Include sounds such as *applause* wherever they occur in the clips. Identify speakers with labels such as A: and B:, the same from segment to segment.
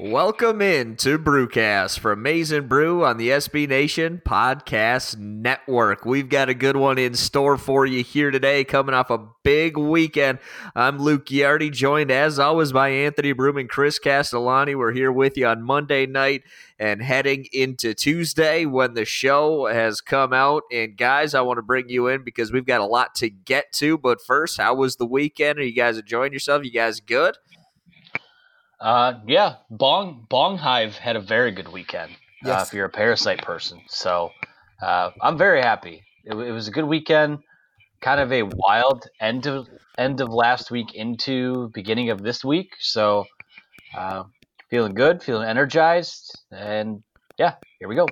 A: Welcome in to Brewcast from Maize n Brew on the SB Nation Podcast Network. We've got a good one in store for you here today, coming off a big weekend. I'm Luke Yardy, joined as always by Anthony Broome and Chris Castellani. We're here with you on Monday night and heading into Tuesday when the show has come out. And guys, I want to bring you in because we've got a lot to get to. But first, how was the weekend? Are you guys enjoying yourself? You guys good?
B: Uh, yeah, Bong Bong Hive had a very good weekend. Uh, if you're a parasite person, so uh, I'm very happy. It, it was a good weekend. Kind of a wild end of end of last week into beginning of this week. So uh, feeling good, feeling energized, and yeah, here we go.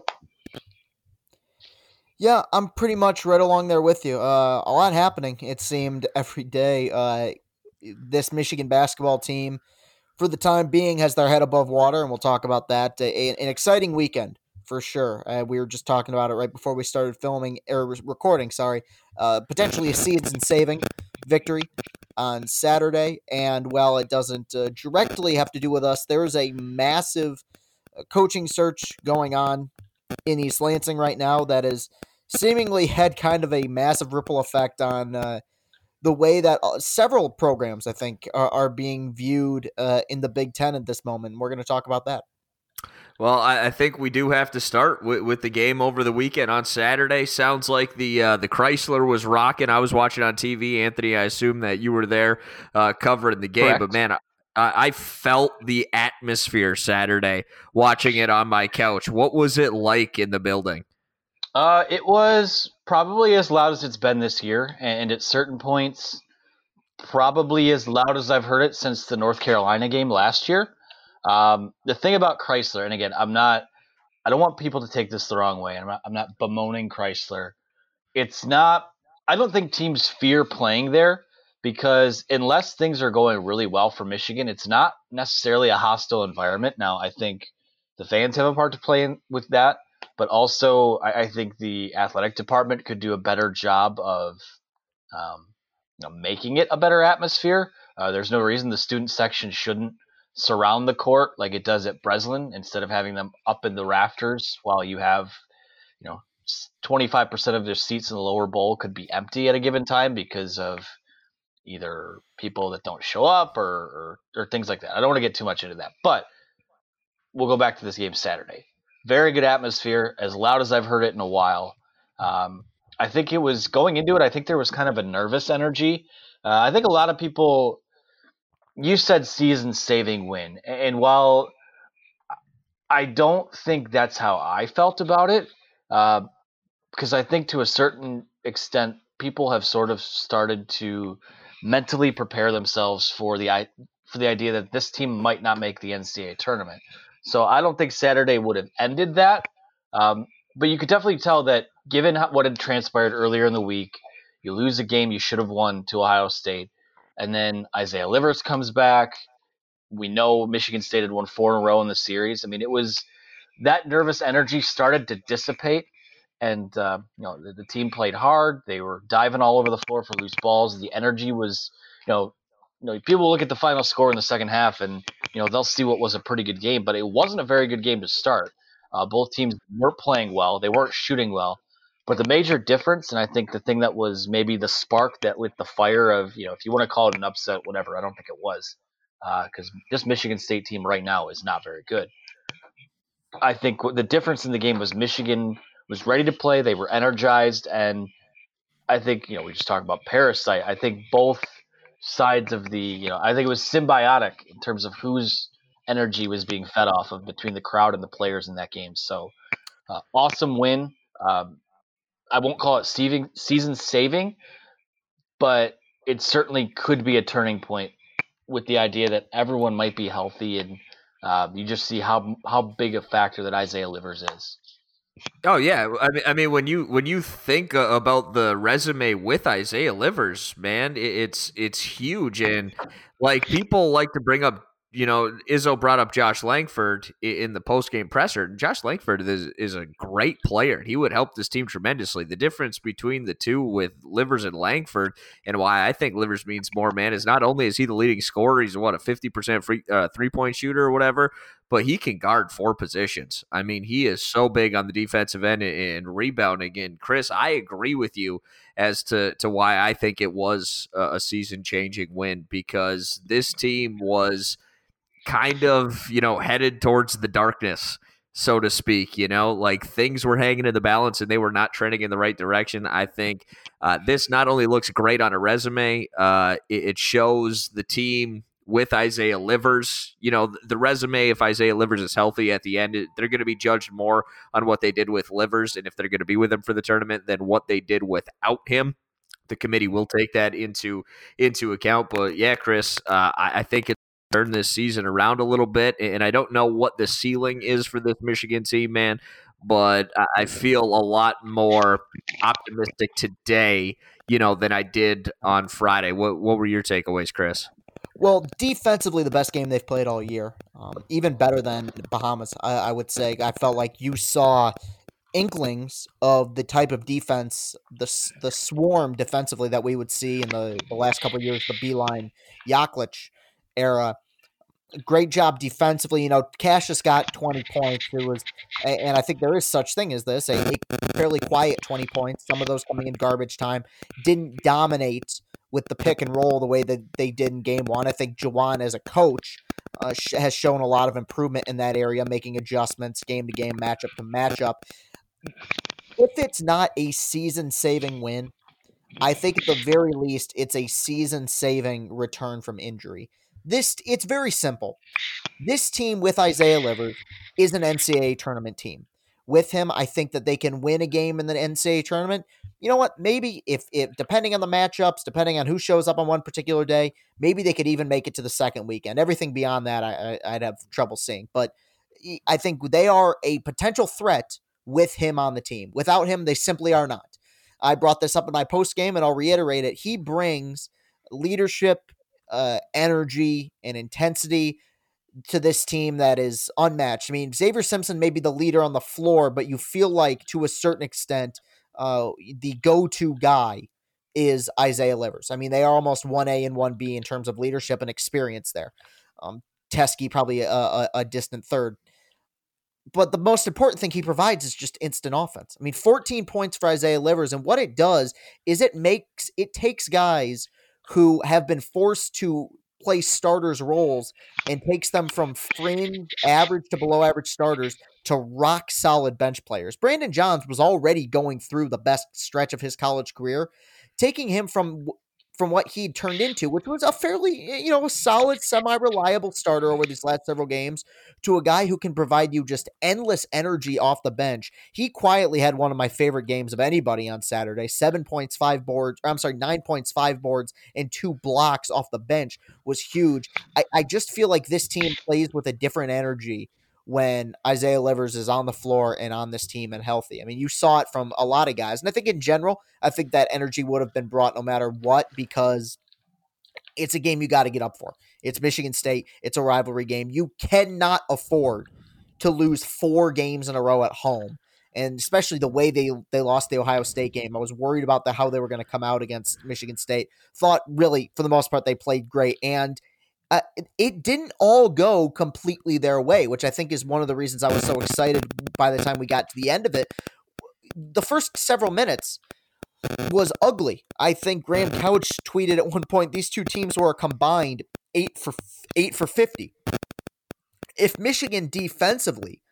C: Yeah, I'm pretty much right along there with you. Uh, a lot happening, it seemed, *laughs* every day. Uh, this Michigan basketball team, for the time being, has their head above water, and we'll talk about that. A- an exciting weekend for sure. Uh, we were just talking about it right before we started filming or re- recording. Sorry, uh, potentially a seeds and saving victory on Saturday, and while it doesn't uh, directly have to do with us, there is a massive uh, coaching search going on in East Lansing right now that has seemingly had kind of a massive ripple effect on uh, the way that uh, several programs, I think, are, are being viewed uh, in the Big Ten at this moment. We're going to talk about that.
A: Well, I, I think we do have to start with, with the game over the weekend on Saturday. Sounds like the uh, the Chrysler was rocking. I was watching on TV. Anthony, I assume that you were there uh, covering the game.
B: Correct.
A: But man, I, I felt the atmosphere Saturday watching it on my couch. What was it like in the building?
B: Uh, it was probably as loud as it's been this year, and at certain points, probably as loud as I've heard it since the North Carolina game last year. Um, the thing about Chrysler, and again, I'm not, I don't want people to take this the wrong way. I'm not, I'm not bemoaning Chrysler. It's not, I don't think teams fear playing there because unless things are going really well for Michigan, it's not necessarily a hostile environment. Now, I think the fans have a part to play in with that, but also I, I think the athletic department could do a better job of um, you know, making it a better atmosphere. Uh, there's no reason the student section shouldn't surround the court like it does at Breslin instead of having them up in the rafters while you have, you know, 25% of their seats in the lower bowl could be empty at a given time because of either people that don't show up or, or, or things like that. I don't want to get too much into that, but we'll go back to this game Saturday. Very good atmosphere, as loud as I've heard it in a while. Um, I think it was going into it. I think there was kind of a nervous energy. Uh, I think a lot of people you said season saving win. And while I don't think that's how I felt about it, uh, because I think to a certain extent, people have sort of started to mentally prepare themselves for the for the idea that this team might not make the NCAA tournament. So I don't think Saturday would have ended that. Um, but you could definitely tell that given what had transpired earlier in the week, you lose a game you should have won to Ohio State, and then Isaiah Livers comes back. We know Michigan State had won four in a row in the series. I mean, it was that nervous energy started to dissipate, and uh, you know the, the, team played hard. They were diving all over the floor for loose balls. The energy was, you know, you know, people look at the final score in the second half, and you know they'll see what was a pretty good game, but it wasn't a very good game to start. Uh, both teams weren't playing well. They weren't shooting well. But the major difference, and I think the thing that was maybe the spark that lit the fire of, you know, if you want to call it an upset, whatever, I don't think it was. Because uh, this Michigan State team right now is not very good. I think the difference in the game was Michigan was ready to play. They were energized. And I think, you know, we just talked about Parasite. I think both sides of the, you know, I think it was symbiotic in terms of whose energy was being fed off of between the crowd and the players in that game. So, uh, awesome win. Um, I won't call it season season saving, but it certainly could be a turning point with the idea that everyone might be healthy and uh, you just see how how big a factor that Isaiah Livers is.
A: Oh yeah, I mean, I mean when you when you think about the resume with Isaiah Livers, man, it's it's huge, and like people like to bring up you know, Izzo brought up Josh Langford in the post game presser. Josh Langford is, is a great player. He would help this team tremendously. The difference between the two with Livers and Langford, and why I think Livers means more, man, is not only is he the leading scorer, he's what a fifty percent free uh, three point shooter or whatever, but he can guard four positions. I mean, he is so big on the defensive end and rebounding. And Chris, I agree with you as to to why I think it was a season changing win because this team was kind of, you know, headed towards the darkness, so to speak. You know, like things were hanging in the balance and they were not trending in the right direction. I think uh, this not only looks great on a resume, uh, it, it shows the team with Isaiah Livers. You know, the resume, if Isaiah Livers is healthy at the end, they're going to be judged more on what they did with Livers and if they're going to be with him for the tournament than what they did without him. The committee will take that into into account. But yeah, Chris, uh, I, I think it's turn this season around a little bit. And I don't know what the ceiling is for this Michigan team, man, but I feel a lot more optimistic today, you know, than I did on Friday. What what were your takeaways, Chris?
C: Well, defensively, the best game they've played all year. Um, even better than Bahamas, I, I would say. I felt like you saw inklings of the type of defense, the the swarm defensively that we would see in the, the last couple years, the Beilein Yaklich era. Great job defensively. You know, Cassius got 20 points. It was, and I think there is such thing as this a, a fairly quiet 20 points. Some of those coming in garbage time. Didn't dominate with the pick and roll the way that they did in game one. I think Juwan, as a coach, uh, sh- has shown a lot of improvement in that area, making adjustments game to game, matchup to matchup. If it's not a season saving win, I think at the very least it's a season saving return from injury. This it's very simple. This team with Isaiah Livers is an NCAA tournament team. With him, I think that they can win a game in the NCAA tournament. You know what? Maybe if, if depending on the matchups, depending on who shows up on one particular day, maybe they could even make it to the second weekend. Everything beyond that, I, I, would have trouble seeing. But I think they are a potential threat with him on the team. Without him, they simply are not. I brought this up in my post game, and I'll reiterate it. He brings leadership uh, energy and intensity to this team that is unmatched. I mean, Xavier Simpson may be the leader on the floor, but you feel like to a certain extent, uh, the go-to guy is Isaiah Livers. I mean, they are almost one A and one B in terms of leadership and experience there. Um, Teske probably a, a, a distant third. But the most important thing he provides is just instant offense. I mean, 14 points for Isaiah Livers, and what it does is it makes it takes guys who have been forced to play starters roles and takes them from fringe average to below average starters to rock solid bench players. Brandon Johns was already going through the best stretch of his college career. Taking him from from what he turned into, which was a fairly, you know, a solid, semi reliable starter over these last several games, to a guy who can provide you just endless energy off the bench. He quietly had one of my favorite games of anybody on Saturday. Seven points, five boards, I'm sorry, nine points, five boards, and two blocks off the bench was huge. I, I just feel like this team plays with a different energy when Isaiah Livers is on the floor and on this team and healthy. I mean, you saw it from a lot of guys. And I think in general, I think that energy would have been brought no matter what because it's a game you got to get up for. It's Michigan State, it's a rivalry game. You cannot afford to lose four games in a row at home. And especially the way they they lost the Ohio State game, I was worried about the how they were going to come out against Michigan State. Thought really, for the most part, they played great, and uh, it, didn't all go completely their way, which I think is one of the reasons I was so excited by the time we got to the end of it. The first several minutes was ugly. I think Graham Couch tweeted at one point these two teams were combined eight for eight for fifty. If Michigan defensively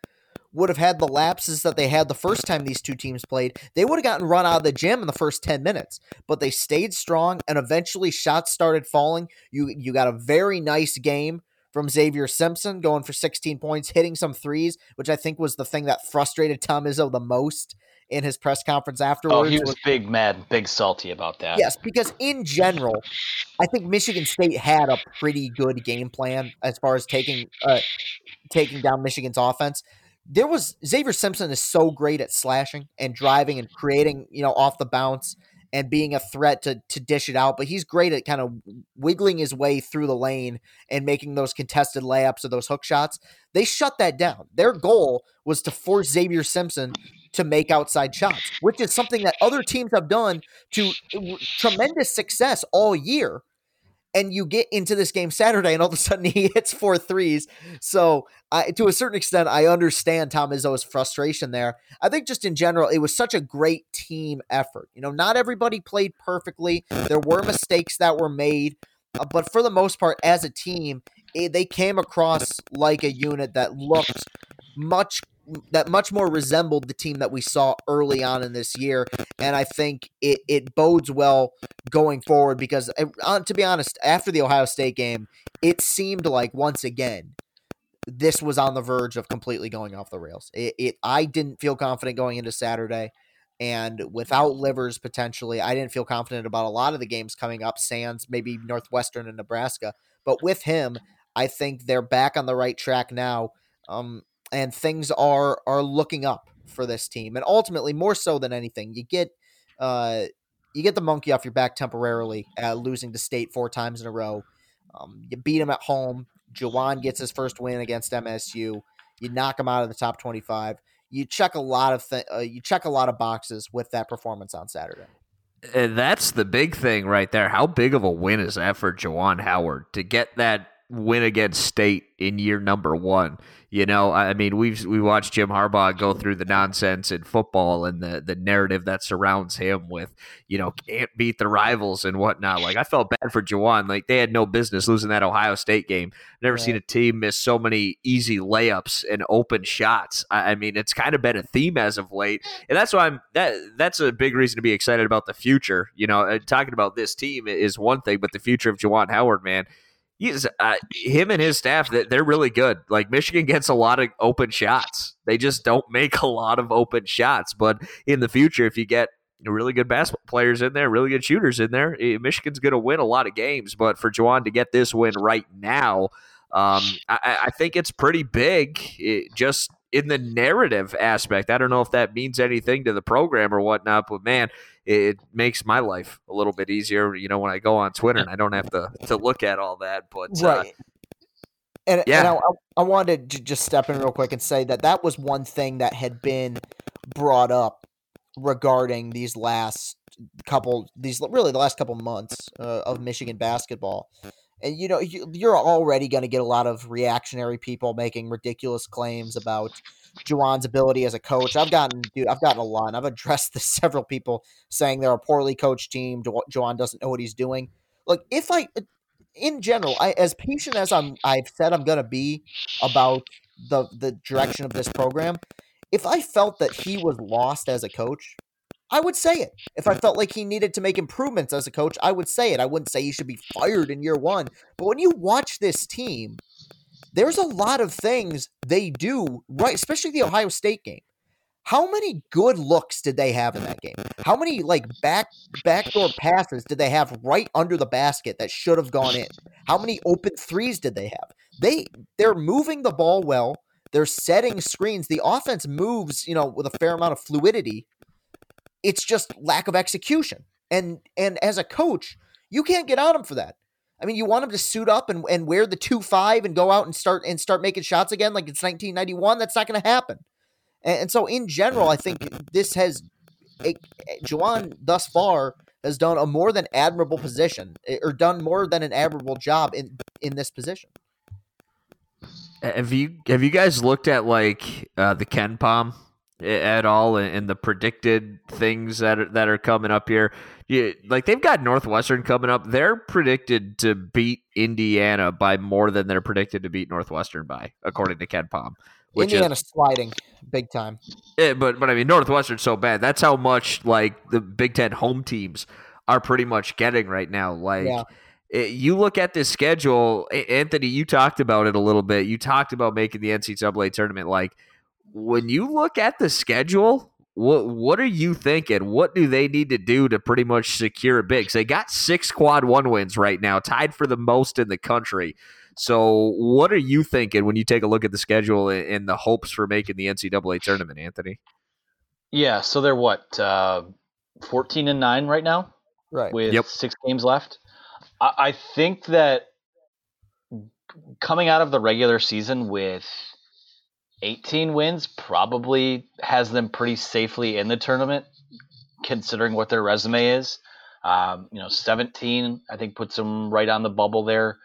C: would have had the lapses that they had the first time these two teams played, they would have gotten run out of the gym in the first 10 minutes. But they stayed strong and eventually shots started falling. You you got a very nice game from Xavier Simpson going for 16 points, hitting some threes, which I think was the thing that frustrated Tom Izzo the most in his press conference afterwards.
B: Oh, he was big mad, big salty about that.
C: Yes, because in general, I think Michigan State had a pretty good game plan as far as taking uh, taking down Michigan's offense there was Xavier Simpson is so great at slashing and driving and creating, you know, off the bounce and being a threat to to dish it out, but he's great at kind of wiggling his way through the lane and making those contested layups or those hook shots. They shut that down. Their goal was to force Xavier Simpson to make outside shots, which is something that other teams have done to tremendous success all year and you get into this game Saturday, and all of a sudden *laughs* he hits four threes. So, I, to a certain extent, I understand Tom Izzo's frustration there. I think just in general, it was such a great team effort. You know, not everybody played perfectly. There were mistakes that were made, uh, but for the most part, as a team, it, they came across like a unit that looked much that much more resembled the team that we saw early on in this year, and I think it it bodes well going forward because, uh, to be honest, after the Ohio State game, it seemed like once again this was on the verge of completely going off the rails. It, it I didn't feel confident going into Saturday. And without Livers potentially, I didn't feel confident about a lot of the games coming up, Sands, maybe Northwestern and Nebraska. But with him, I think they're back on the right track now. Um, and things are are looking up for this team. And ultimately, more so than anything, you get uh, you get the monkey off your back temporarily, uh, losing to state four times in a row. Um, you beat him at home. Juwan gets his first win against MSU. You knock him out of the top twenty-five. You check a lot of th- uh, you check a lot of boxes with that performance on Saturday.
A: And that's the big thing right there. How big of a win is that for Juwan Howard to get that win against State in year number one? You know, I mean, we've we watched Jim Harbaugh go through the nonsense in football and the the narrative that surrounds him with, you know, can't beat the rivals and whatnot. Like I felt bad for Juwan. Like they had no business losing that Ohio State game. Never yeah. seen a team miss so many easy layups and open shots. I, I mean, it's kind of been a theme as of late, and that's why I'm that that's a big reason to be excited about the future. You know, uh, talking about this team is one thing, but the future of Juwan Howard, man he's uh, him and his staff that they're really good. Like Michigan gets a lot of open shots. They just don't make a lot of open shots. But in the future, if you get really good basketball players in there, really good shooters in there, eh, Michigan's going to win a lot of games. But for Juwan to get this win right now, um, I, I, think it's pretty big. It just in the narrative aspect. I don't know if that means anything to the program or whatnot, but man, it makes my life a little bit easier. You know, when I go on Twitter and I don't have to to look at all that. But uh, right. Uh,
C: and, yeah. and I, I wanted to just step in real quick and say that that was one thing that had been brought up regarding these last couple, these really the last couple months uh, of Michigan basketball. And you know, you're already going to get a lot of reactionary people making ridiculous claims about Juwan's ability as a coach. I've gotten, dude, I've gotten a lot. I've addressed *laughs* this several people saying they're a poorly coached team. Juwan doesn't know what he's doing. Look, if I, uh, in general, I as patient as I'm, I've said I'm gonna be about the the direction of this program. If I felt that he was lost as a coach, I would say it. If I felt like he needed to make improvements as a coach, I would say it. I wouldn't say he should be fired in year one. But when you watch this team, there's a lot of things they do right, especially the Ohio State game. How many good looks did they have in that game? How many like back backdoor passes did they have right under the basket that should have gone in? How many open threes did they have? They they're moving the ball well. They're setting screens. The offense moves, you know, with a fair amount of fluidity. It's just lack of execution. And and as a coach, you can't get on him for that. I mean, you want him to suit up and, and wear the two five and go out and start and start making shots again like it's 1991. That's not going to happen. And, and, so, in general, I think this has it, Juwan thus far has done a more than admirable position or done more than an admirable job in in this position.
A: Have you have you guys looked at like uh, the KenPom at all and the predicted things that are, that are coming up here? You, like they've got Northwestern coming up. They're predicted to beat Indiana by more than they're predicted to beat Northwestern by, according to KenPom.
C: Which Indiana's is, sliding big time.
A: Yeah, but but I mean Northwestern's so bad. That's how much like the Big Ten home teams are pretty much getting right now. Like yeah. it, you look at this schedule, Anthony. You talked about it a little bit. You talked about making the NCAA tournament. Like when you look at the schedule, what what are you thinking? What do they need to do to pretty much secure a big? They got six quad one wins right now, tied for the most in the country. So, what are you thinking when you take a look at the schedule and the hopes for making the NCAA tournament, Anthony?
B: Yeah, so they're what uh, fourteen and nine right now,
C: right?
B: With yep. six games left. I, I think that coming out of the regular season with 18 wins probably has them pretty safely in the tournament, considering what their resume is. Um, you know, 17 I think puts them right on the bubble there.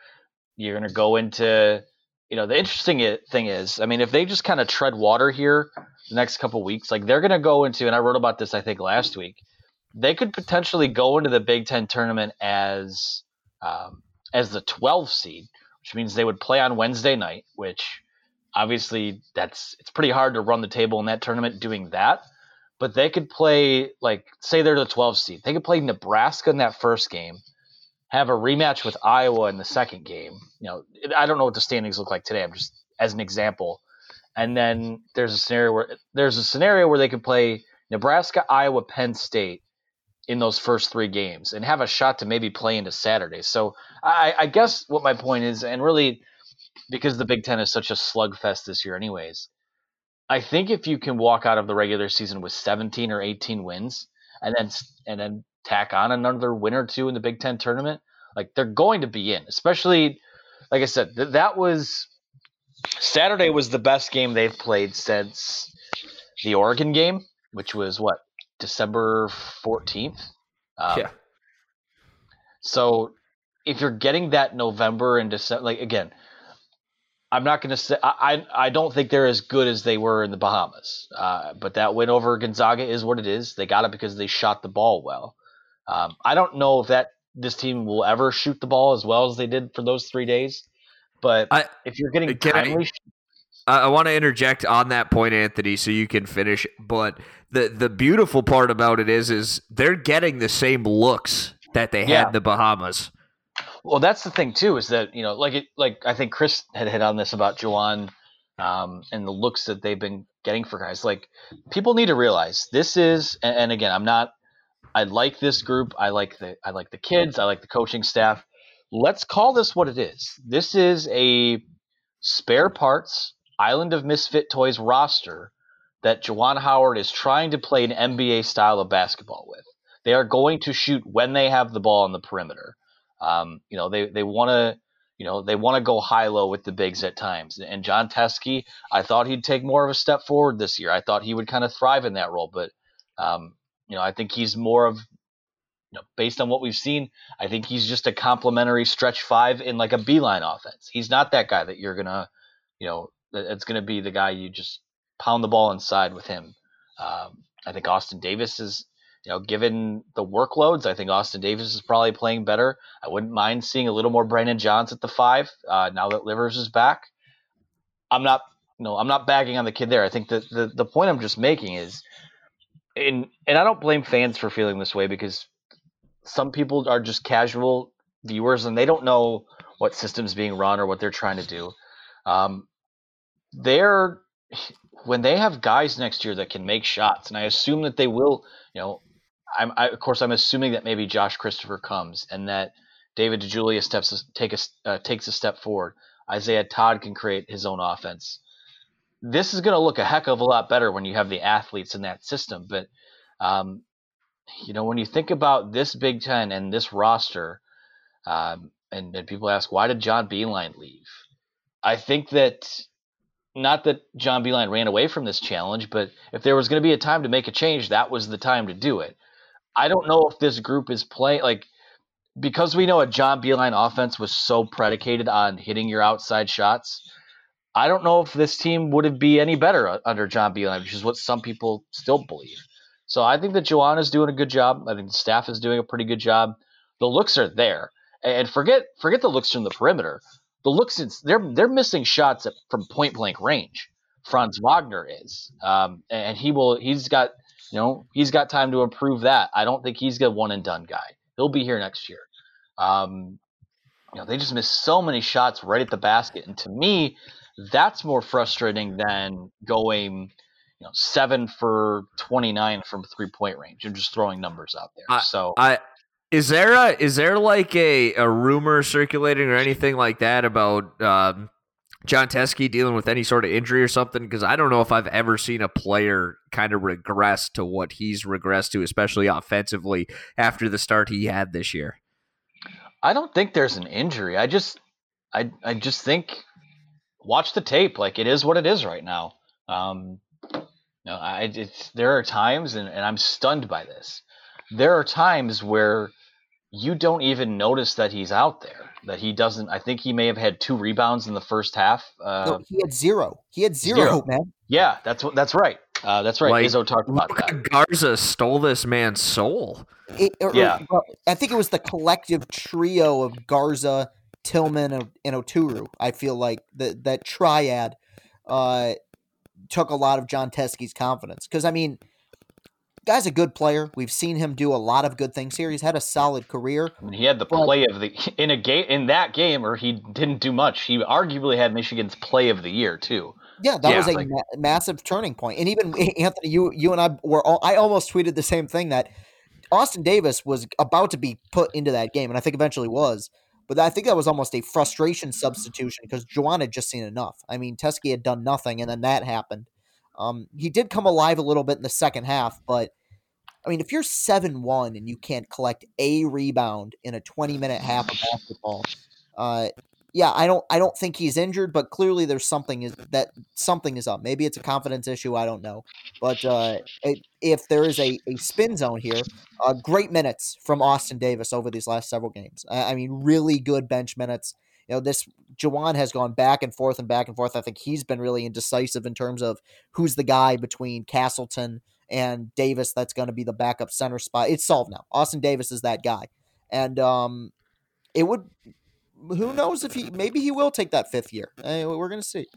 B: You're going to go into, you know, the interesting thing is, I mean, if they just kind of tread water here the next couple weeks, like they're going to go into, and I wrote about this, I think, last week, they could potentially go into the Big Ten tournament as um, as the 12 seed, which means they would play on Wednesday night, which obviously that's it's pretty hard to run the table in that tournament doing that. But they could play like say they're the 12 seed. They could play Nebraska in that first game have a rematch with Iowa in the second game. You know, I don't know what the standings look like today. I'm just as an example. And then there's a scenario where there's a scenario where they could play Nebraska, Iowa, Penn State in those first three games and have a shot to maybe play into Saturday. So I, I guess what my point is, and really because the Big Ten is such a slugfest this year, anyways. I think if you can walk out of the regular season with 17 or 18 wins, and then and then tack on another win or two in the Big Ten tournament, like they're going to be in. Especially, like I said, th- that was Saturday was the best game they've played since the Oregon game, which was what December fourteenth. Um, yeah. So if you're getting that November and December, like again, I'm not going to say I, I, don't think they're as good as they were in the Bahamas. Uh, but that win over Gonzaga is what it is. They got it because they shot the ball well. Um, I don't know if that this team will ever shoot the ball as well as they did for those three days. But I, if you're getting timely,
A: I, I want to interject on that point, Anthony, so you can finish. But the the beautiful part about it is, is they're getting the same looks that they yeah. had in the Bahamas.
B: Well, that's the thing too, is that you know, like it, like I think Chris had hit on this about Juwan um, and the looks that they've been getting for guys. Like people need to realize this is, and, and again, I'm not I like this group. I like the I like the kids. I like the coaching staff. Let's call this what it is. This is a spare parts Island of Misfit Toys roster that Juwan Howard is trying to play an NBA style of basketball with. They are going to shoot when they have the ball on the perimeter. Um, you know, they they want to you know they want to go high low with the bigs at times. And Jon Teske, I thought he'd take more of a step forward this year. I thought he would kind of thrive in that role, but um, you know, I think he's more of, you know, based on what we've seen, I think he's just a complementary stretch five in like a Beilein offense. He's not that guy that you're gonna, you know, it's gonna be the guy you just pound the ball inside with him. Um, I think Austin Davis is, you know, given the workloads, I think Austin Davis is probably playing better. I wouldn't mind seeing a little more Brandon Johns at the five uh, now that Livers is back. I'm not, you know, I'm not bagging on the kid there. I think that the the point I'm just making is and and I don't blame fans for feeling this way because some people are just casual viewers and they don't know what system's being run or what they're trying to do. Um, they're when they have guys next year that can make shots, and I assume that they will. You know, I'm I, of course I'm assuming that maybe Josh Christopher comes and that David DeJulius steps take a uh, takes a step forward. Isaiah Todd can create his own offense. This is going to look a heck of a lot better when you have the athletes in that system. But um, you know, when you think about this Big Ten and this roster, um, and, and people ask why did John Beilein leave? I think that not that John Beilein ran away from this challenge, but if there was going to be a time to make a change, that was the time to do it. I don't know if this group is playing like because we know a John Beilein offense was so predicated on hitting your outside shots. I don't know if this team would be any better under John Beilein, which is what some people still believe. So I think that is doing a good job. I think the staff is doing a pretty good job. The looks are there, and forget forget the looks from the perimeter. The looks they're they're missing shots from point blank range. Franz Wagner is, um, and he will. He's got you know he's got time to improve that. I don't think he's a one and done guy. He'll be here next year. Um, you know, they just missed so many shots right at the basket, and to me, that's more frustrating than going, you know, seven for twenty nine from three point range and just throwing numbers out there.
A: I,
B: so
A: I. Is there a is there like a, a rumor circulating or anything like that about um, Jon Teske dealing with any sort of injury or something? Because I don't know if I've ever seen a player kind of regress to what he's regressed to, especially offensively after the start he had this year.
B: I don't think there's an injury. I just I I just think watch the tape. Like it is what it is right now. Um, know, I it's there are times, and, and I'm stunned by this. There are times where you don't even notice that he's out there. That he doesn't. I think he may have had two rebounds in the first half. Uh,
C: no, he had zero. He had zero, zero. man.
B: Yeah, that's what. That's right. Uh, that's right. Like, Izzo talked about that.
A: Garza stole this man's soul.
C: It, or, yeah, or, I think it was the collective trio of Garza, Tillman, and, and Oturu. I feel like that that triad uh, took a lot of Jon Teske's confidence because I mean, guy's a good player. We've seen him do a lot of good things here. He's had a solid career.
B: I mean, he had the but, play of the *laughs* in a game in that game, or he didn't do much. He arguably had Michigan's play of the year too.
C: Yeah, that yeah, was a like, ma- massive turning point. And even *laughs* Anthony, you you and I were all, I almost tweeted the same thing that Austin Davis was about to be put into that game, and I think eventually was. But I think that was almost a frustration substitution because Juwan had just seen enough. I mean, Teske had done nothing, and then that happened. Um, he did come alive a little bit in the second half, but I mean, if you're seven one and you can't collect a rebound in a twenty minute half of basketball, uh, yeah, I don't I don't think he's injured, but clearly there's something is that something is up. Maybe it's a confidence issue. I don't know, but uh, if there is a, a spin zone here, uh, great minutes from Austin Davis over these last several games. I, I mean, really good bench minutes. You know, this Juwan has gone back and forth and back and forth. I think he's been really indecisive in terms of who's the guy between Castleton and Davis that's going to be the backup center spot. It's solved now. Austin Davis is that guy, and um, it would who knows if he maybe he will take that fifth year. Uh, we're gonna see.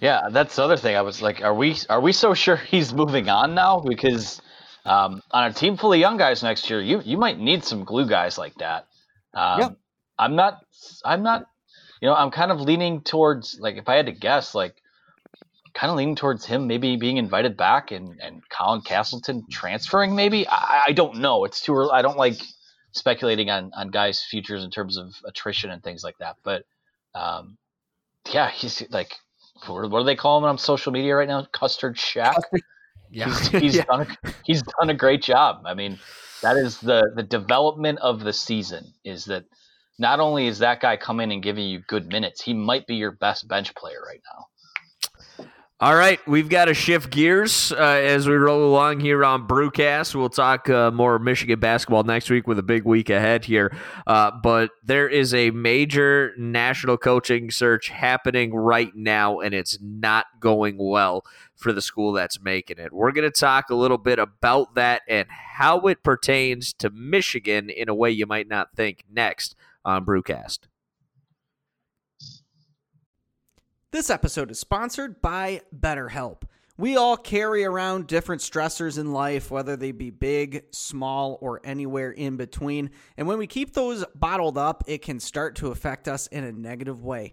B: Yeah, that's the other thing. I was like, are we are we so sure *laughs* he's moving on now? Because um, on a team full of young guys next year, you you might need some glue guys like that. Um, yeah. I'm not. I'm not. You know, I'm kind of leaning towards like if I had to guess, like kind of leaning towards him maybe being invited back and and Colin Castleton transferring. Maybe I, I don't know. It's too early. I don't like speculating on on guys' futures in terms of attrition and things like that. But um, yeah, he's like, what do they call him on social media right now? Custard Shack. Yeah, he's, *laughs* he's yeah. done a, he's done a great job. I mean, that is the the development of the season. Is that not only is that guy coming and giving you good minutes, he might be your best bench player right now.
A: All right, we've got to shift gears uh, as we roll along here on Brewcast. We'll talk uh, more Michigan basketball next week with a big week ahead here. Uh, but there is a major national coaching search happening right now, and it's not going well for the school that's making it. We're going to talk a little bit about that and how it pertains to Michigan in a way you might not think next on Brewcast.
D: This episode is sponsored by BetterHelp. We all carry around different stressors in life, whether they be big, small, or anywhere in between. And when we keep those bottled up, it can start to affect us in a negative way.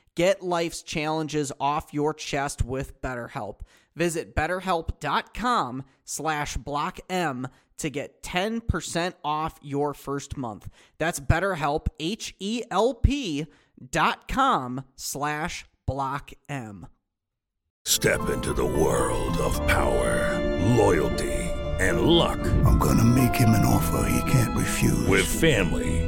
D: Get life's challenges off your chest with BetterHelp. Visit betterhelp.com slash blockm to get 10% off your first month. That's betterhelp, H-E-L-P dot com slash blockm.
E: Step into the world of power, loyalty, and luck.
F: I'm gonna make him an offer he can't refuse.
E: With family,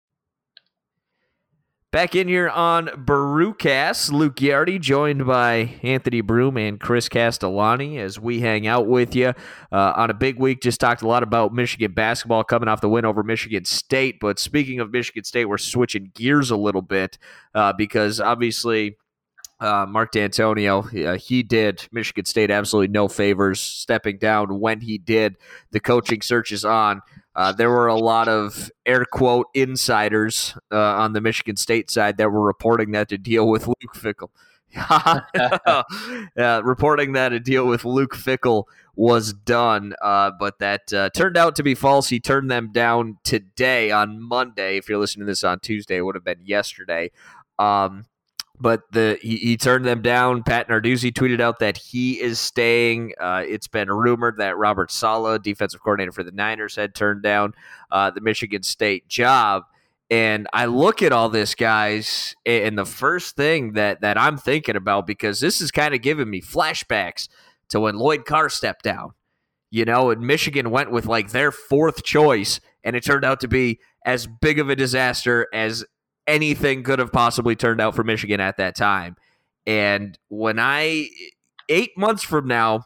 A: Back in here on Brewcast, Luke Yardy joined by Anthony Broome and Chris Castellani as we hang out with you uh, on a big week. Just talked a lot about Michigan basketball coming off the win over Michigan State. But speaking of Michigan State, we're switching gears a little bit uh, because obviously uh, Mark Dantonio, uh, he did Michigan State absolutely no favors stepping down when he did. The coaching search is on. Uh, there were a lot of air quote insiders uh, on the Michigan State side that were reporting that to deal with Luke Fickell. *laughs* reporting that a deal with Luke Fickell was done, uh, but that uh, turned out to be false. He turned them down today on Monday. If you're listening to this on Tuesday, it would have been yesterday. Um, but the he, he, turned them down. Pat Narduzzi tweeted out that he is staying. Uh, it's been rumored that Robert Saleh, defensive coordinator for the Niners, had turned down uh, the Michigan State job. And I look at all this, guys, and the first thing that that I'm thinking about because this is kind of giving me flashbacks to when Lloyd Carr stepped down. You know, and Michigan went with like their fourth choice, and it turned out to be as big of a disaster as anything could have possibly turned out for Michigan at that time. And when I, eight months from now,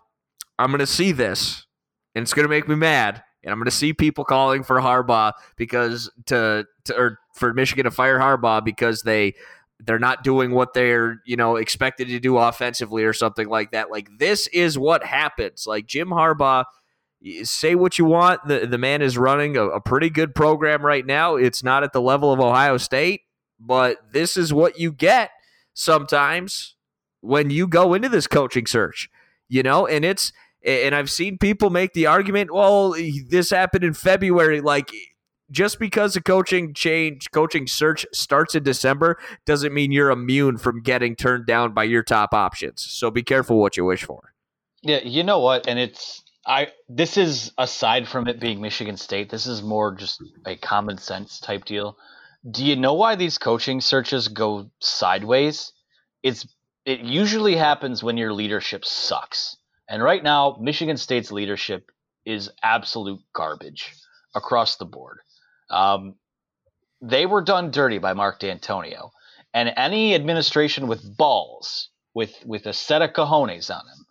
A: I'm going to see this and it's going to make me mad. And I'm going to see people calling for Harbaugh because to, to, or for Michigan to fire Harbaugh because they, they're not doing what they're, you know, expected to do offensively or something like that. Like this is what happens. Like Jim Harbaugh, say what you want. The, the man is running a, a pretty good program right now. It's not at the level of Ohio State but this is what you get sometimes when you go into this coaching search, you know, and it's, and I've seen people make the argument, well, this happened in February. Like, just because a coaching change, coaching search starts in December doesn't mean you're immune from getting turned down by your top options. So be careful what you wish for.
B: Yeah, you know what? And it's, I, this is aside from it being Michigan State, this is more just a common sense type deal. Do you know why these coaching searches go sideways? It's it usually happens when your leadership sucks. And right now, Michigan State's leadership is absolute garbage across the board. Um, they were done dirty by Mark Dantonio, and any administration with balls, with with a set of cojones on him,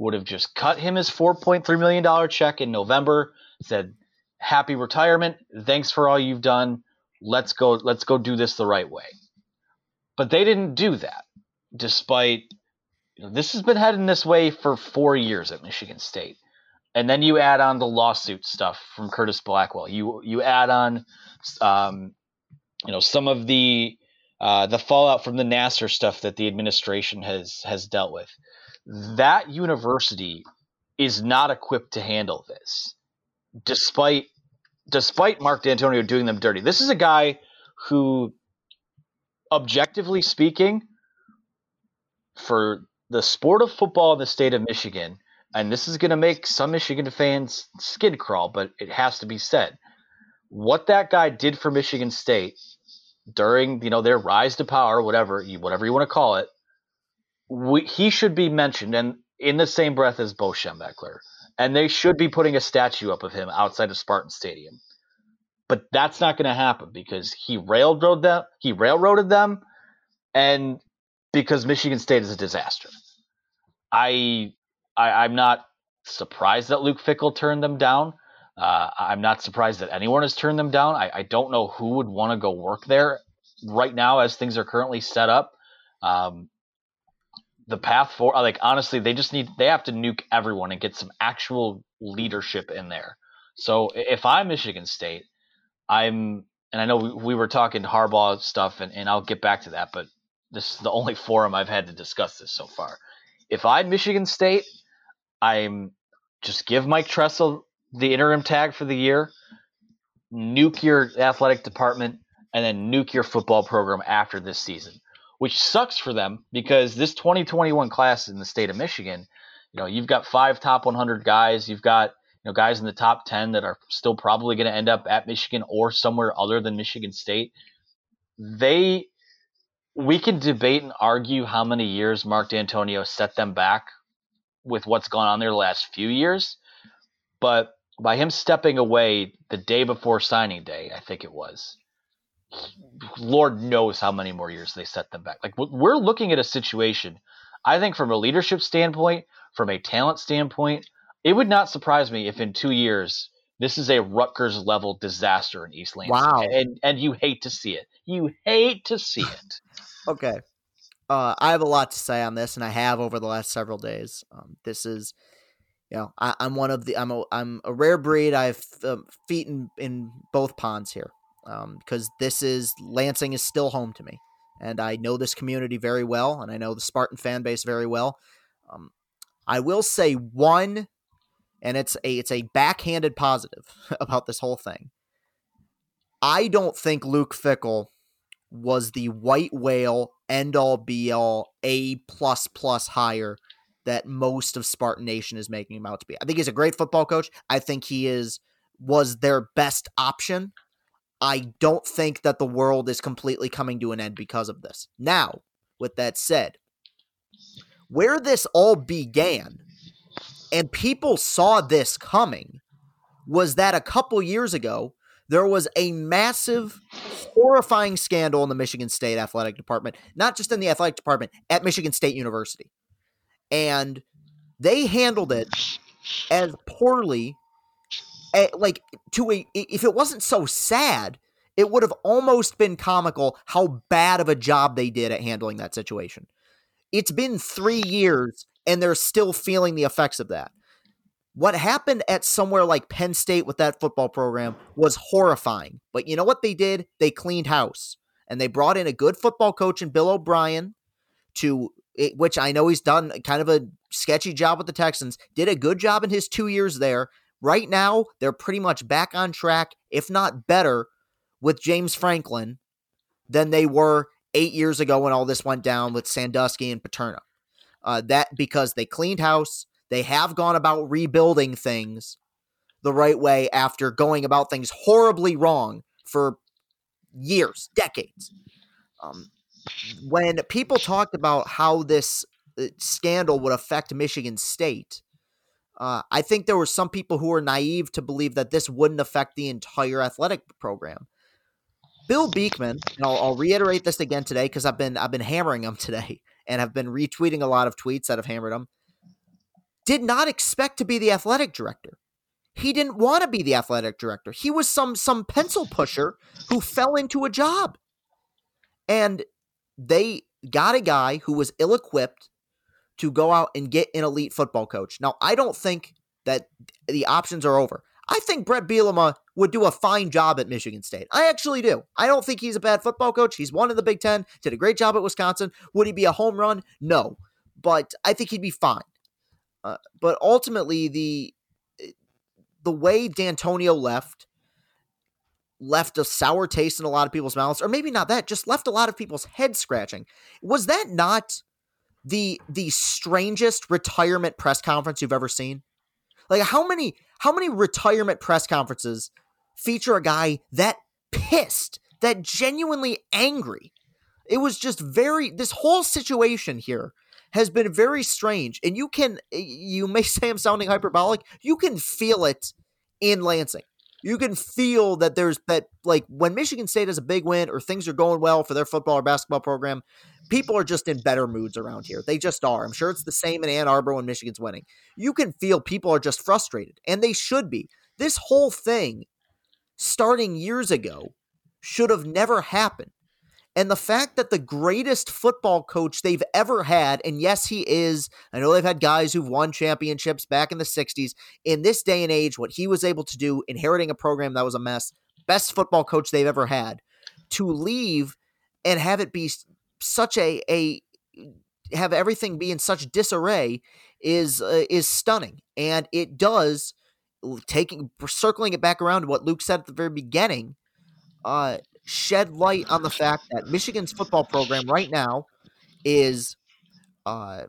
B: would have just cut him his four point three million dollar check in November. Said, "Happy retirement. Thanks for all you've done let's go let's go do this the right way but they didn't do that despite you know, this has been heading this way for four years at michigan state and then you add on the lawsuit stuff from curtis blackwell you you add on um, you know some of the uh, the fallout from the Nassar stuff that the administration has has dealt with that university is not equipped to handle this despite despite Mark Dantonio doing them dirty. This is a guy who, objectively speaking, for the sport of football in the state of Michigan, and this is going to make some Michigan fans skin crawl, but it has to be said. what that guy did for Michigan State during you know their rise to power, whatever whatever you want to call it, we, he should be mentioned and in the same breath as Bo Schembechler, and they should be putting a statue up of him outside of Spartan Stadium. But that's not going to happen because he railroaded them. He railroaded them, and because Michigan State is a disaster. I, I I'm not surprised that Luke Fickell turned them down. Uh, I'm not surprised that anyone has turned them down. I, I don't know who would want to go work there right now as things are currently set up. Um, the path for like honestly, they just need they have to nuke everyone and get some actual leadership in there. So if I'm Michigan State, I'm and I know we, we were talking Harbaugh stuff, and, and I'll get back to that, but this is the only *laughs* forum I've had to discuss this so far. If I'm Michigan State, I'm just give Mike Tressel the interim tag for the year, nuke your athletic department, and then nuke your football program after this season, which sucks for them because this 2021 class in the state of Michigan, you know, you've got five top 100 guys, you've got you know guys in the top 10 that are still probably going to end up at Michigan or somewhere other than Michigan State. They we can debate and argue how many years Mark Dantonio set them back with what's gone on there the last few years, but by him stepping away the day before signing day, I think it was. Lord knows how many more years they set them back. Like we're looking at a situation. I think from a leadership standpoint, from a talent standpoint, it would not surprise me if in two years this is a Rutgers level disaster in East Lansing.
C: Wow.
B: And and you hate to see it. You hate to see it. *laughs*
C: okay. Uh, I have a lot to say on this, and I have over the last several days. Um, this is, you know, I, am one of the I'm a I'm a rare breed. I have um, feet in in both ponds here, because um, this is Lansing is still home to me, and I know this community very well, and I know the Spartan fan base very well. Um, I will say one and it's a it's a backhanded positive *laughs* about this whole thing. I don't think Luke Fickell was the white whale end all be all A plus plus hire that most of Spartan Nation is making him out to be. I think he's a great football coach. I think he is was their best option. I don't think that the world is completely coming to an end because of this. Now, with that said, where this all began and people saw this coming, was that a couple years ago, there was a massive, horrifying scandal in the Michigan State Athletic Department, not just in the athletic department, at Michigan State University. And they handled it as poorly, Eh, like to a, if it wasn't so sad, it would have almost been comical how bad of a job they did at handling that situation. It's been three years and they're still feeling the effects of that. What happened at somewhere like Penn State with that football program was horrifying. But you know what they did? They cleaned house and they brought in a good football coach in Bill O'Brien to eh, which I know he's done kind of a sketchy job with the Texans, did a good job in his 2 years there. Right now, they're pretty much back on track, if not better, with James Franklin than they were 8 years ago when all this went down with Sandusky and Paterno. Uh, that because they cleaned house, they have gone about rebuilding things the right way after going about things horribly wrong for years, decades. Um, when people talked about how this uh, scandal would affect Michigan State, uh, I think there were some people who were naive to believe that this wouldn't affect the entire athletic program. Bill Beekman, and I'll, I'll reiterate this again today because I've been I've been hammering him *laughs* today and have been retweeting a lot of tweets that have hammered him, did not expect to be the athletic director. He didn't want to be the athletic director. He was some some pencil pusher who fell into a job. And they got a guy who was ill-equipped to go out and get an elite football coach. Now, I don't think that the options are over. I think Brett Bielema would do a fine job at Michigan State. I actually do. I don't think he's a bad football coach. He's won in the Big Ten, did a great job at Wisconsin. Would he be a home run? No, but I think he'd be fine. Uh, but ultimately, the the way Dantonio left left a sour taste in a lot of people's mouths, or maybe not that, just left a lot of people's head scratching. Was that not the the strangest retirement press conference you've ever seen? Like how many how many retirement press conferences feature a guy that pissed, that genuinely angry. It was just very, this whole situation here has been very strange. And you can, you may *laughs* say I'm sounding hyperbolic, you can feel it in Lansing. You can feel that there's that, like when Michigan State has a big win or things are going well for their football or basketball program, people are just in better moods around here. They just are. I'm sure it's the same in Ann Arbor when Michigan's winning. You can feel people are just frustrated, and they should be. This whole thing, starting years ago, should have never happened. And the fact that the greatest football coach they've ever had, and yes, he is, I know they've had guys who've won championships back in the 60s. In this day and age, what he was able to do, inheriting a program that was a mess, best football coach they've ever had, to leave and have it be such a, a have everything be in such disarray is uh, is stunning and it does taking circling it back around to what Luke said at the very beginning uh shed light on the fact that Michigan's football program right now is uh,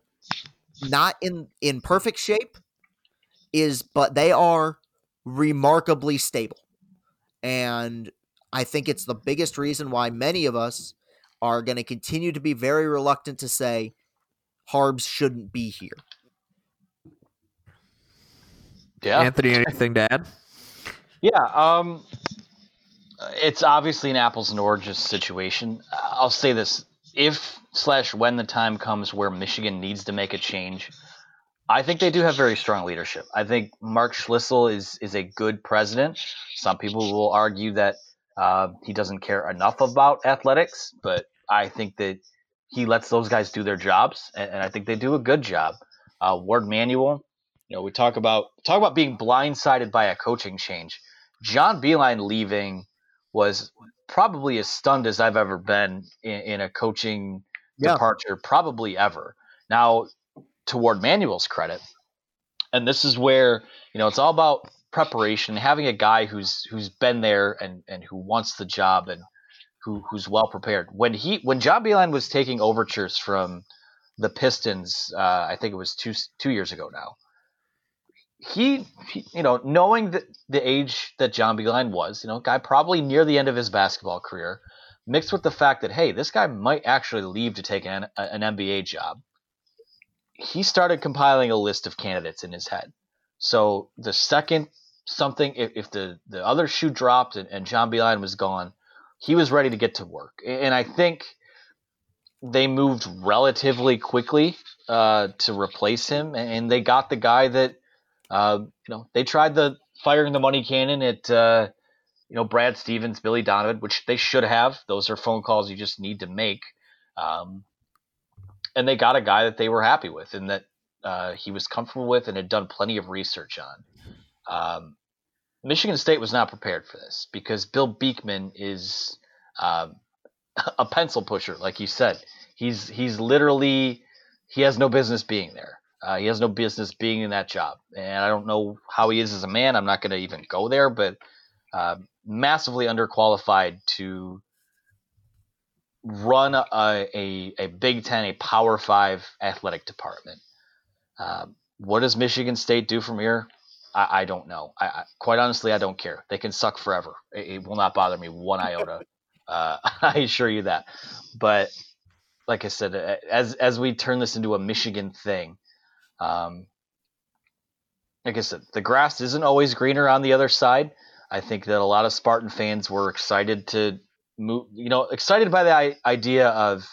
C: not in in perfect shape is but they are remarkably stable. And I think it's the biggest reason why many of us are going to continue to be very reluctant to say Harbs shouldn't be here.
A: Yeah. Anthony, anything to add?
B: Yeah, um, it's obviously an apples and oranges situation. I'll say this: if slash when the time comes where Michigan needs to make a change, I think they do have very strong leadership. I think Mark Schlissel is is a good president. Some people will argue that uh, he doesn't care enough about athletics, but I think that he lets those guys do their jobs, and, and I think they do a good job. Uh, Warde Manuel, you know, we talk about talk about being blindsided by a coaching change. John Beilein leaving was probably as stunned as I've ever been in, in a coaching yeah. departure, probably ever. Now, toward Manuel's credit, and this is where you know it's all about preparation, having a guy who's who's been there and and who wants the job and who who's well prepared. When he when John Beilein was taking overtures from the Pistons, uh, I think it was two two years ago now he, he, you know, knowing the, the age that John Beilein was, you know, guy probably near the end of his basketball career, mixed with the fact that hey, this guy might actually leave to take an, an NBA job. He started compiling a list of candidates in his head. So the second something, if, if the the other shoe dropped and, and John Beilein was gone, he was ready to get to work. And I think they moved relatively quickly uh, to replace him, and they got the guy that uh, you know, they tried the firing the money cannon at uh, you know Brad Stevens, Billy Donovan, which they should have. Those are phone calls you just need to make. Um, and they got a guy that they were happy with and that uh, he was comfortable with and had done plenty of research on. Um, Michigan State was not prepared for this because Bill Beekman is um, *laughs* a pencil pusher, like you said. He's he's literally he has no business being there. Uh, he has no business being in that job, and I don't know how he is as a man. I'm not going to even go there, but uh, massively underqualified to run a, a, a, Big Ten, a Power Five athletic department. Uh, what does Michigan State do from here? I, I don't know. I, I, quite honestly, I don't care. They can suck forever. It, it will not bother me one iota. *laughs* Uh, *laughs* I assure you that. But like I said, as as we turn this into a Michigan thing, um, like I said, the grass isn't always greener on the other side. I think that a lot of Spartan fans were excited to move, you know, excited by the idea of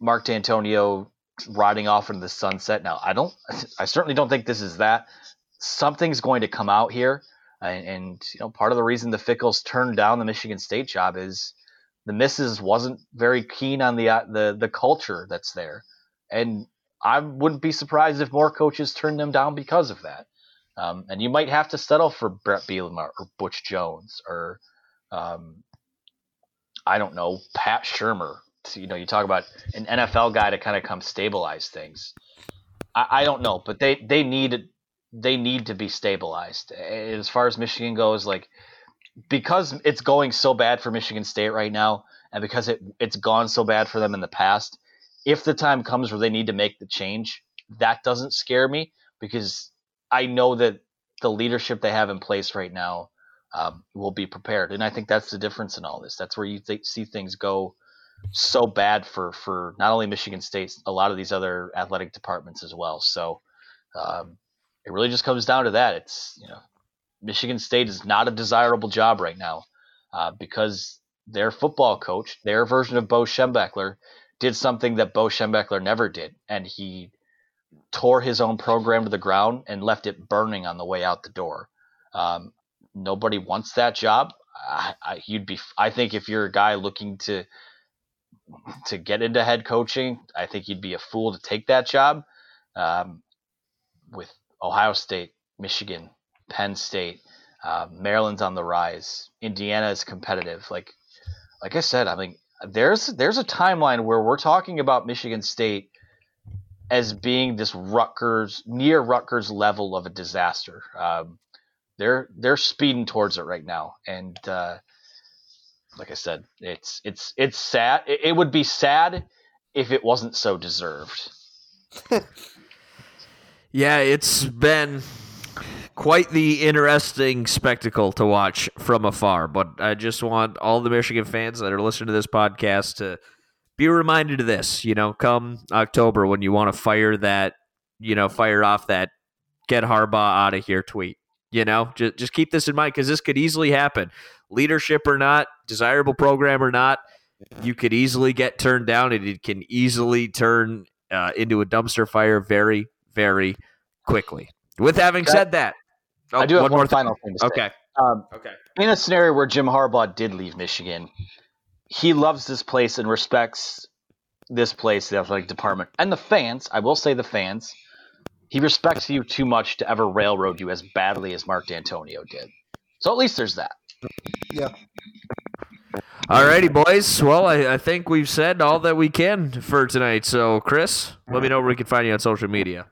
B: Mark Dantonio riding off into the sunset. Now, I don't, *laughs* I certainly don't think this is that. Something's going to come out here, and, and you know, part of the reason the Fickells turned down the Michigan State job is the missus wasn't very keen on the uh, the the culture that's there, and I wouldn't be surprised if more coaches turn them down because of that. Um, and you might have to settle for Brett Bielema or Butch Jones or um, I don't know Pat Shurmur. To, you know, you talk about an NFL guy to kind of come stabilize things. I, I don't know, but they they need they need to be stabilized. As far as Michigan goes, like because it's going so bad for Michigan State right now, and because it it's gone so bad for them in the past, if the time comes where they need to make the change, that doesn't scare me because I know that the leadership they have in place right now um, we'll be prepared. And I think that's the difference in all this. That's where you th- see things go so bad for for not only Michigan State, a lot of these other athletic departments as well. So um, it really just comes down to that. It's you know Michigan State is not a desirable job right now uh, because their football coach, their version of Bo Schembechler, did something that Bo Schembechler never did, and he tore his own program to the ground and left it burning on the way out the door. Um, nobody wants that job. I, I, you'd be. I think if you're a guy looking to to get into head coaching, I think you'd be a fool to take that job. Um, with Ohio State, Michigan, Penn State, uh, Maryland's on the rise. Indiana is competitive. Like, like I said, I mean, there's there's a timeline where we're talking about Michigan State as being this Rutgers near Rutgers level of a disaster. Um, they're they're speeding towards it right now, and uh, like I said, it's it's it's sad. It, it would be sad if it wasn't so deserved. *laughs*
A: yeah, it's been quite the interesting spectacle to watch from afar. But I just want all the Michigan fans that are listening to this podcast to be reminded of this. You know, come October when you want to fire that, you know, fire off that get Harbaugh out of here tweet. You know, just just keep this in mind because this could easily happen. Leadership or not, desirable program or not, you could easily get turned down, and it can easily turn uh, into a dumpster fire very, very quickly. With having said that,
B: oh, I do have one, one final thing to say.
A: Okay.
B: Um,
A: okay.
B: In a scenario where Jim Harbaugh did leave Michigan, he loves this place and respects this place, the athletic department, and the fans. I will say the fans he respects you too much to ever railroad you as badly as Mark Dantonio did. So at least there's that.
C: Yeah.
A: Alrighty, boys. Well, I, I, think we've said all that we can for tonight. So, Chris, let me know where we can find you on social media.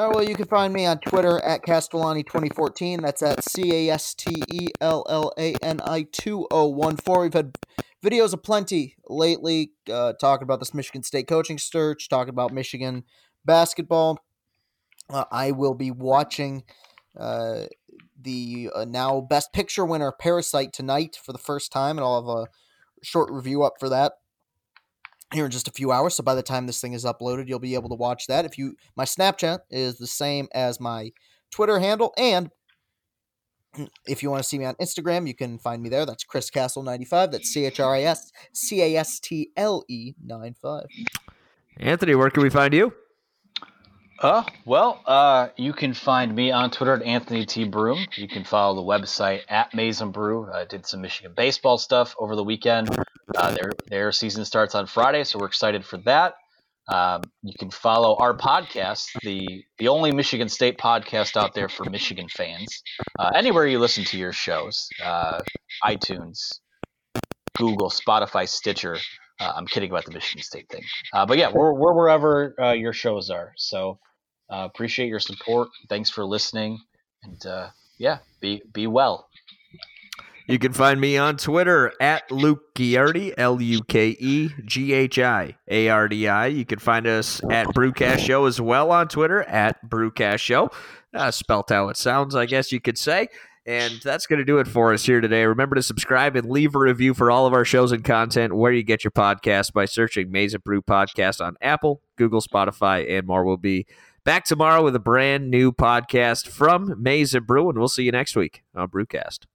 C: Uh, well, you can find me on Twitter at Castellani2014. That's at C A S T E L L A N I 2014. We've had videos aplenty lately uh, talking about this Michigan State coaching search, talking about Michigan basketball. Uh, I will be watching uh, the uh, now Best Picture winner Parasite tonight for the first time, and I'll have a short review up for that here in just a few hours. So by the time this thing is uploaded, you'll be able to watch that. If you, my Snapchat is the same as my Twitter handle, and if you want to see me on Instagram, you can find me there. That's Chris Castle ninety five. That's C H R I S C A S T L E nine five.
A: Anthony, where can we find you?
B: Uh, well, uh, you can find me on Twitter at Anthony T. Broome. You can follow the website at and Brew. I did some Michigan baseball stuff over the weekend. Uh, their their season starts on Friday, so we're excited for that. Um, you can follow our podcast, the the only Michigan State podcast out there for Michigan fans. Uh, anywhere you listen to your shows, uh, iTunes, Google, Spotify, Stitcher. Uh, I'm kidding about the Michigan State thing, uh, but yeah, we're, we're wherever uh, your shows are. So uh, appreciate your support. Thanks for listening, and uh, yeah, be be well.
A: You can find me on Twitter at Luke Ghiardi, L U K E G H I A R D I. You can find us at Brewcast Show as well on Twitter at Brewcast Show. Uh, spelt how it sounds, I guess you could say. And that's going to do it for us here today. Remember to subscribe and leave a review for all of our shows and content where you get your podcast by searching and Brew Podcast on Apple, Google, Spotify, and more. We'll be Back tomorrow with a brand new podcast from and Brew, and we'll see you next week on Brewcast.